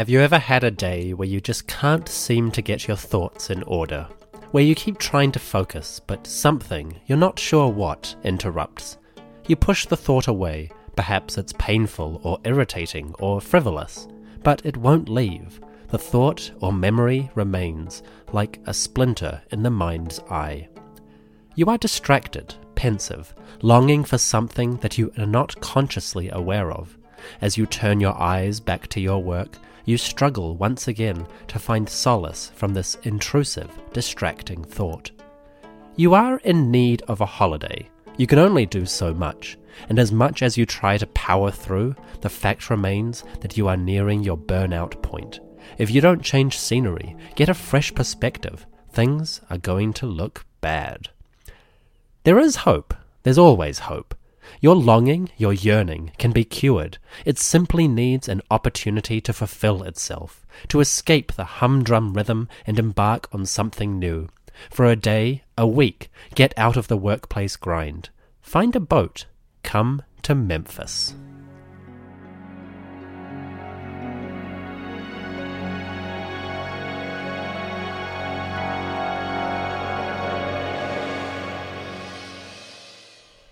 Have you ever had a day where you just can't seem to get your thoughts in order? Where you keep trying to focus, but something, you're not sure what, interrupts? You push the thought away, perhaps it's painful or irritating or frivolous, but it won't leave. The thought or memory remains, like a splinter in the mind's eye. You are distracted, pensive, longing for something that you are not consciously aware of. As you turn your eyes back to your work, you struggle once again to find solace from this intrusive, distracting thought. You are in need of a holiday. You can only do so much, and as much as you try to power through, the fact remains that you are nearing your burnout point. If you don't change scenery, get a fresh perspective, things are going to look bad. There is hope. There's always hope. Your longing, your yearning, can be cured. It simply needs an opportunity to fulfill itself, to escape the humdrum rhythm and embark on something new. For a day, a week, get out of the workplace grind. Find a boat. Come to Memphis.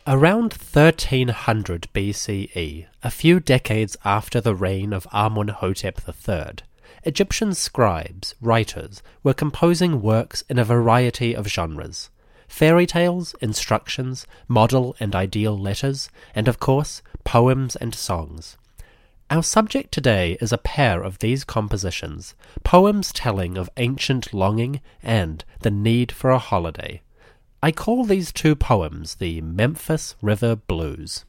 Around 1300 BCE, a few decades after the reign of Amunhotep III, Egyptian scribes, writers, were composing works in a variety of genres fairy tales, instructions, model and ideal letters, and of course, poems and songs. Our subject today is a pair of these compositions, poems telling of ancient longing and the need for a holiday. I call these two poems the Memphis River Blues.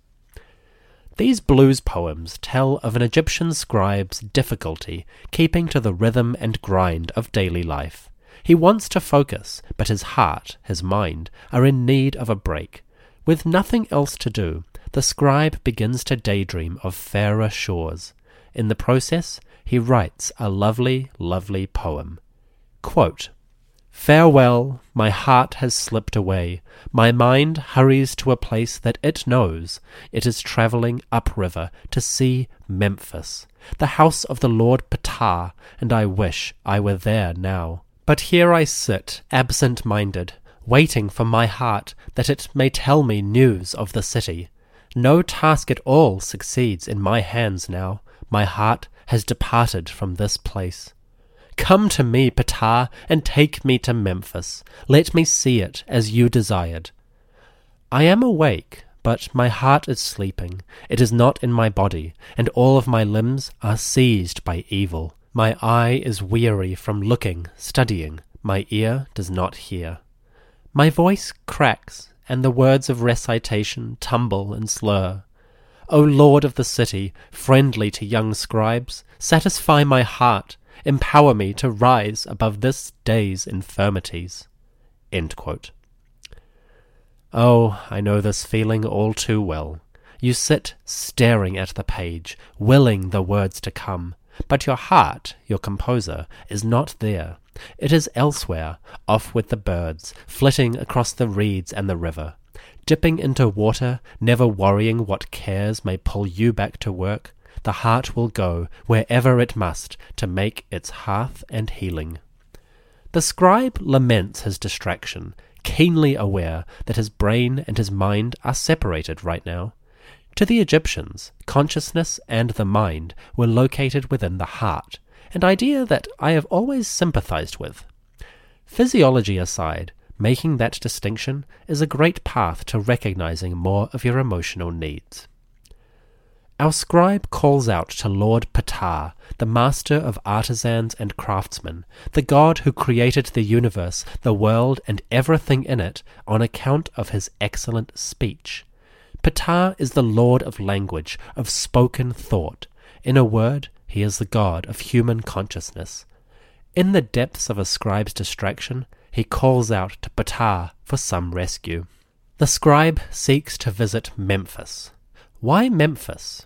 These blues poems tell of an Egyptian scribe's difficulty keeping to the rhythm and grind of daily life. He wants to focus, but his heart, his mind, are in need of a break. With nothing else to do, the scribe begins to daydream of fairer shores. In the process, he writes a lovely, lovely poem. Quote, Farewell, my heart has slipped away. My mind hurries to a place that it knows. It is travelling upriver to see Memphis, the house of the Lord Ptah, and I wish I were there now. But here I sit, absent minded, waiting for my heart that it may tell me news of the city. No task at all succeeds in my hands now. My heart has departed from this place. Come to me, Ptah, and take me to Memphis. Let me see it as you desired. I am awake, but my heart is sleeping. It is not in my body, and all of my limbs are seized by evil. My eye is weary from looking, studying. My ear does not hear. My voice cracks, and the words of recitation tumble and slur. O Lord of the city, friendly to young scribes, satisfy my heart Empower me to rise above this day's infirmities. Oh, I know this feeling all too well. You sit staring at the page, willing the words to come, but your heart, your composer, is not there. It is elsewhere, off with the birds, flitting across the reeds and the river, dipping into water, never worrying what cares may pull you back to work, the heart will go wherever it must to make its hearth and healing. The scribe laments his distraction, keenly aware that his brain and his mind are separated right now. To the Egyptians, consciousness and the mind were located within the heart, an idea that I have always sympathized with. Physiology aside, making that distinction is a great path to recognizing more of your emotional needs. Our scribe calls out to Lord Ptah, the master of artisans and craftsmen, the god who created the universe, the world, and everything in it, on account of his excellent speech. Ptah is the lord of language, of spoken thought. In a word, he is the god of human consciousness. In the depths of a scribe's distraction, he calls out to Ptah for some rescue. The scribe seeks to visit Memphis. Why Memphis?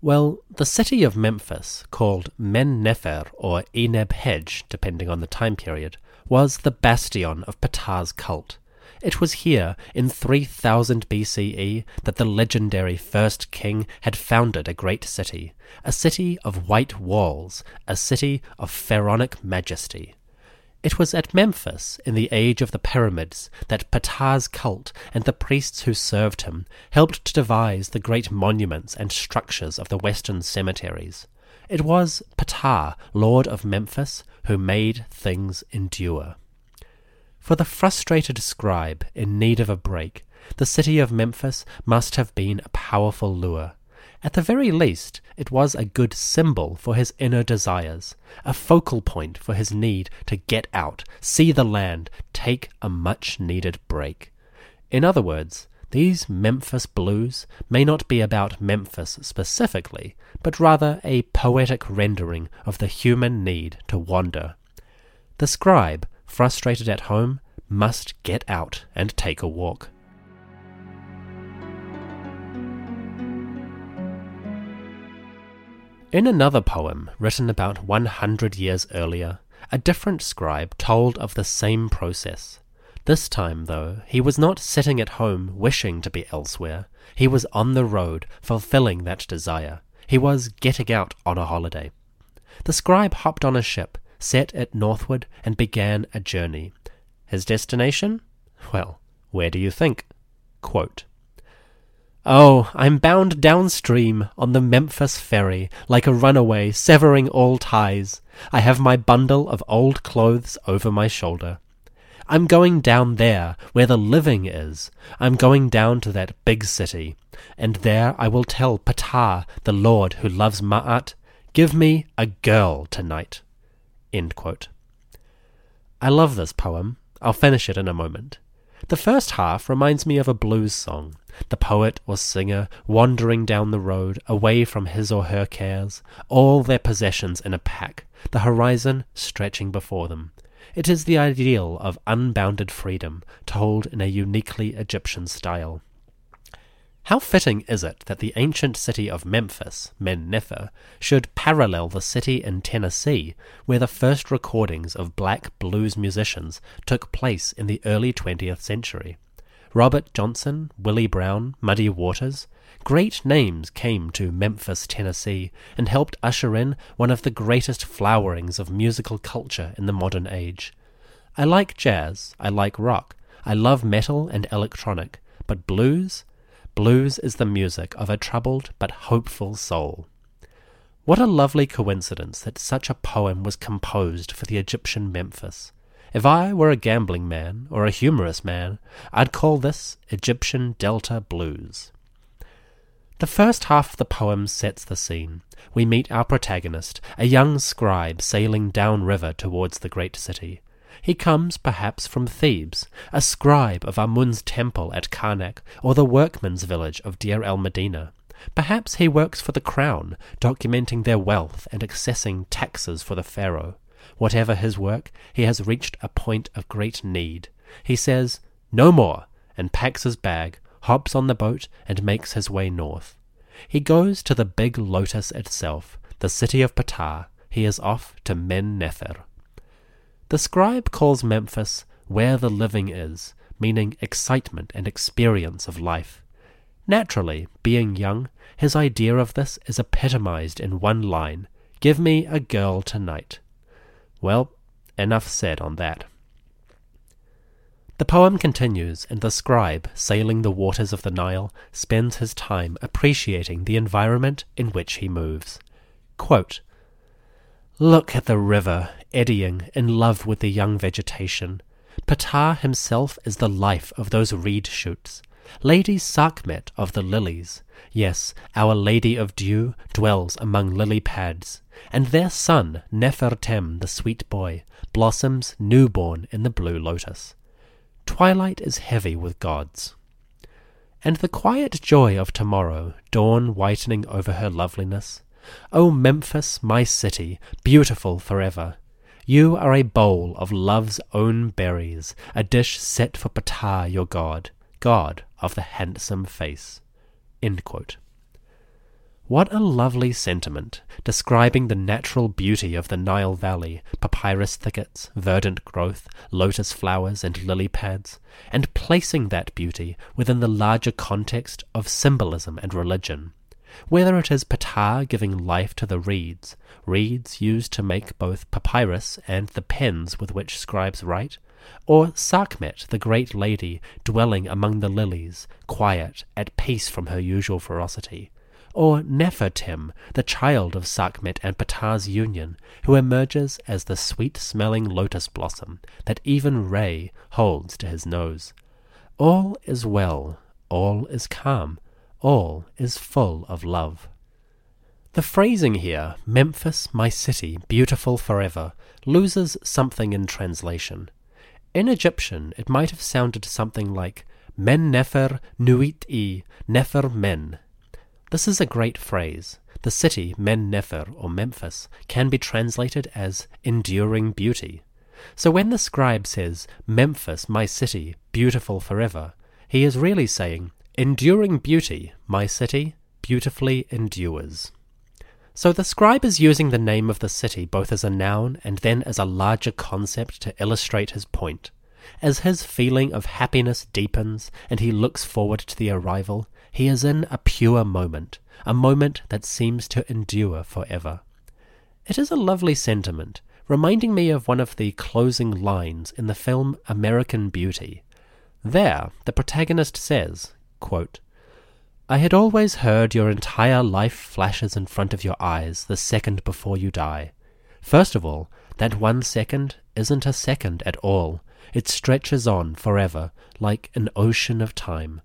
Well, the city of Memphis, called Men Nefer or Ineb-Hedj, depending on the time period, was the bastion of Ptah's cult. It was here, in 3000 BCE, that the legendary first king had founded a great city, a city of white walls, a city of pharaonic majesty. It was at Memphis, in the age of the pyramids, that Ptah's cult and the priests who served him helped to devise the great monuments and structures of the western cemeteries. It was Ptah, lord of Memphis, who made things endure. For the frustrated scribe in need of a break, the city of Memphis must have been a powerful lure. At the very least, it was a good symbol for his inner desires, a focal point for his need to get out, see the land, take a much needed break. In other words, these Memphis blues may not be about Memphis specifically, but rather a poetic rendering of the human need to wander. The scribe, frustrated at home, must get out and take a walk. In another poem, written about 100 years earlier, a different scribe told of the same process. This time, though, he was not sitting at home wishing to be elsewhere. He was on the road, fulfilling that desire. He was getting out on a holiday. The scribe hopped on a ship, set it northward, and began a journey. His destination? Well, where do you think? Quote, Oh, I'm bound downstream on the Memphis ferry, like a runaway, severing all ties. I have my bundle of old clothes over my shoulder. I'm going down there, where the living is. I'm going down to that big city, and there I will tell Ptah, the lord who loves Ma'at, give me a girl tonight. I love this poem. I'll finish it in a moment. The first half reminds me of a blues song. The poet or singer wandering down the road, away from his or her cares, all their possessions in a pack, the horizon stretching before them. It is the ideal of unbounded freedom, told in a uniquely Egyptian style. How fitting is it that the ancient city of Memphis, Men Nefer, should parallel the city in Tennessee, where the first recordings of black blues musicians took place in the early 20th century. Robert Johnson, Willie Brown, Muddy Waters, great names came to Memphis, Tennessee, and helped usher in one of the greatest flowerings of musical culture in the modern age. I like jazz, I like rock, I love metal and electronic, but blues? Blues is the music of a troubled but hopeful soul. What a lovely coincidence that such a poem was composed for the Egyptian Memphis. If I were a gambling man or a humorous man, I'd call this Egyptian Delta Blues. The first half of the poem sets the scene. We meet our protagonist, a young scribe sailing downriver towards the great city. He comes, perhaps, from Thebes, a scribe of Amun's temple at Karnak, or the workmen's village of Deir el Medina. Perhaps he works for the crown, documenting their wealth and assessing taxes for the pharaoh. Whatever his work, he has reached a point of great need. He says, No more, and packs his bag, hops on the boat, and makes his way north. He goes to the big lotus itself, the city of Ptah. He is off to Men Nefer. The scribe calls Memphis where the living is, meaning excitement and experience of life. Naturally, being young, his idea of this is epitomized in one line Give me a girl tonight. Well, enough said on that. The poem continues, and the scribe, sailing the waters of the Nile, spends his time appreciating the environment in which he moves. Quote, Look at the river, eddying, in love with the young vegetation. Ptah himself is the life of those reed shoots. Lady Sekhmet of the lilies, yes, our Lady of Dew, dwells among lily pads, and their son, Nefertem, the sweet boy, blossoms newborn in the blue lotus. Twilight is heavy with gods. And the quiet joy of tomorrow, dawn whitening over her loveliness. O Memphis, my city, beautiful forever, you are a bowl of love's own berries, a dish set for Ptah, your god, god of the handsome face. What a lovely sentiment, describing the natural beauty of the Nile Valley, papyrus thickets, verdant growth, lotus flowers, and lily pads, and placing that beauty within the larger context of symbolism and religion. Whether it is Ptah giving life to the reeds, reeds used to make both papyrus and the pens with which scribes write, or Sekhmet, the great lady, dwelling among the lilies, quiet, at peace from her usual ferocity, or Nefertim, the child of Sekhmet and Ptah's union, who emerges as the sweet-smelling lotus blossom that even Re holds to his nose. All is well, all is calm, all is full of love. The phrasing here, Memphis, my city, beautiful forever, loses something in translation. In Egyptian, it might have sounded something like Men Nefer Nuit I Nefer Men. This is a great phrase. The city, Men Nefer, or Memphis, can be translated as enduring beauty. So when the scribe says, Memphis, my city, beautiful forever, he is really saying, Enduring beauty, my city, beautifully endures. So the scribe is using the name of the city both as a noun and then as a larger concept to illustrate his point. As his feeling of happiness deepens and he looks forward to the arrival, he is in a pure moment, a moment that seems to endure forever. It is a lovely sentiment, reminding me of one of the closing lines in the film American Beauty. There, the protagonist says, Quote, I had always heard your entire life flashes in front of your eyes the second before you die. First of all, that one second isn't a second at all. It stretches on forever, like an ocean of time.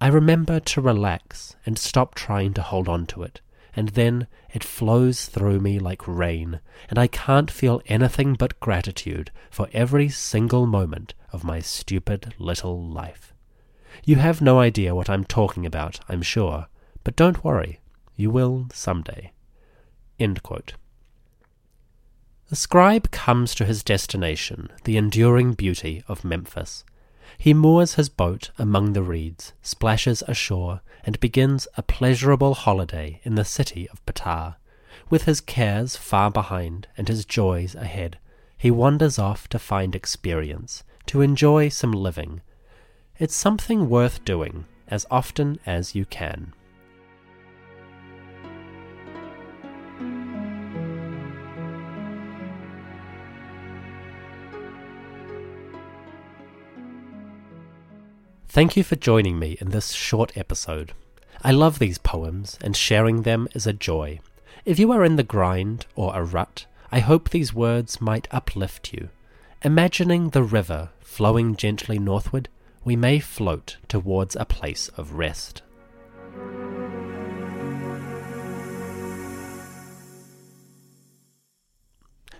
I remember to relax and stop trying to hold on to it, and then it flows through me like rain, and I can't feel anything but gratitude for every single moment of my stupid little life. You have no idea what I'm talking about, I'm sure, but don't worry, you will some day. The scribe comes to his destination, the enduring beauty of Memphis. He moors his boat among the reeds, splashes ashore, and begins a pleasurable holiday in the city of Ptah. With his cares far behind and his joys ahead, he wanders off to find experience, to enjoy some living, it's something worth doing as often as you can. Thank you for joining me in this short episode. I love these poems, and sharing them is a joy. If you are in the grind or a rut, I hope these words might uplift you. Imagining the river flowing gently northward, we may float towards a place of rest.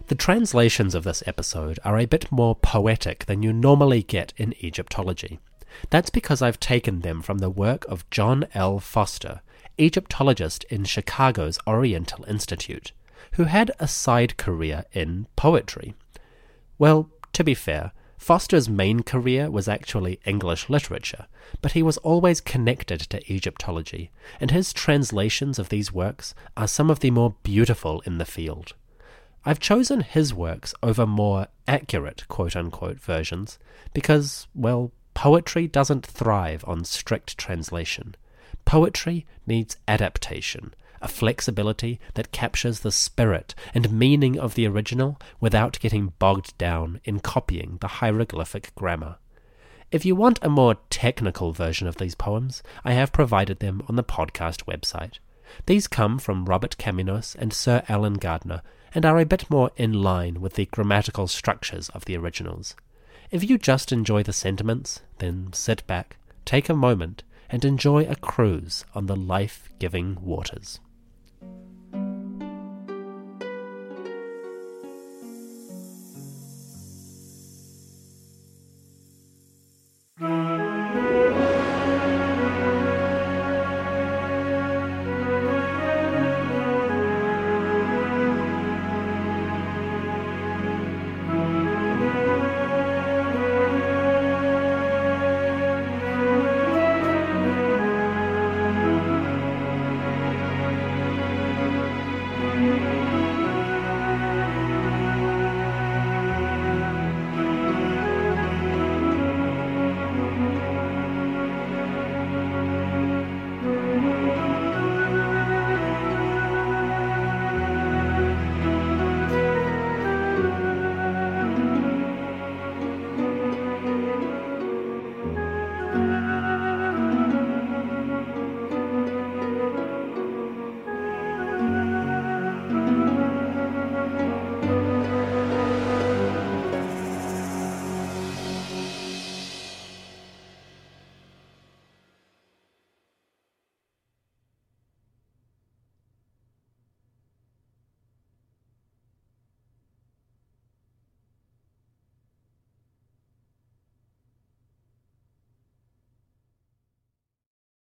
The translations of this episode are a bit more poetic than you normally get in Egyptology. That's because I've taken them from the work of John L. Foster, Egyptologist in Chicago's Oriental Institute, who had a side career in poetry. Well, to be fair, Foster's main career was actually English literature, but he was always connected to Egyptology, and his translations of these works are some of the more beautiful in the field. I've chosen his works over more accurate quote unquote versions because, well, poetry doesn't thrive on strict translation. Poetry needs adaptation, a flexibility that captures the spirit and meaning of the original without getting bogged down in copying the hieroglyphic grammar. If you want a more technical version of these poems, I have provided them on the podcast website. These come from Robert Caminos and Sir Alan Gardiner and are a bit more in line with the grammatical structures of the originals. If you just enjoy the sentiments, then sit back, take a moment and enjoy a cruise on the life giving waters.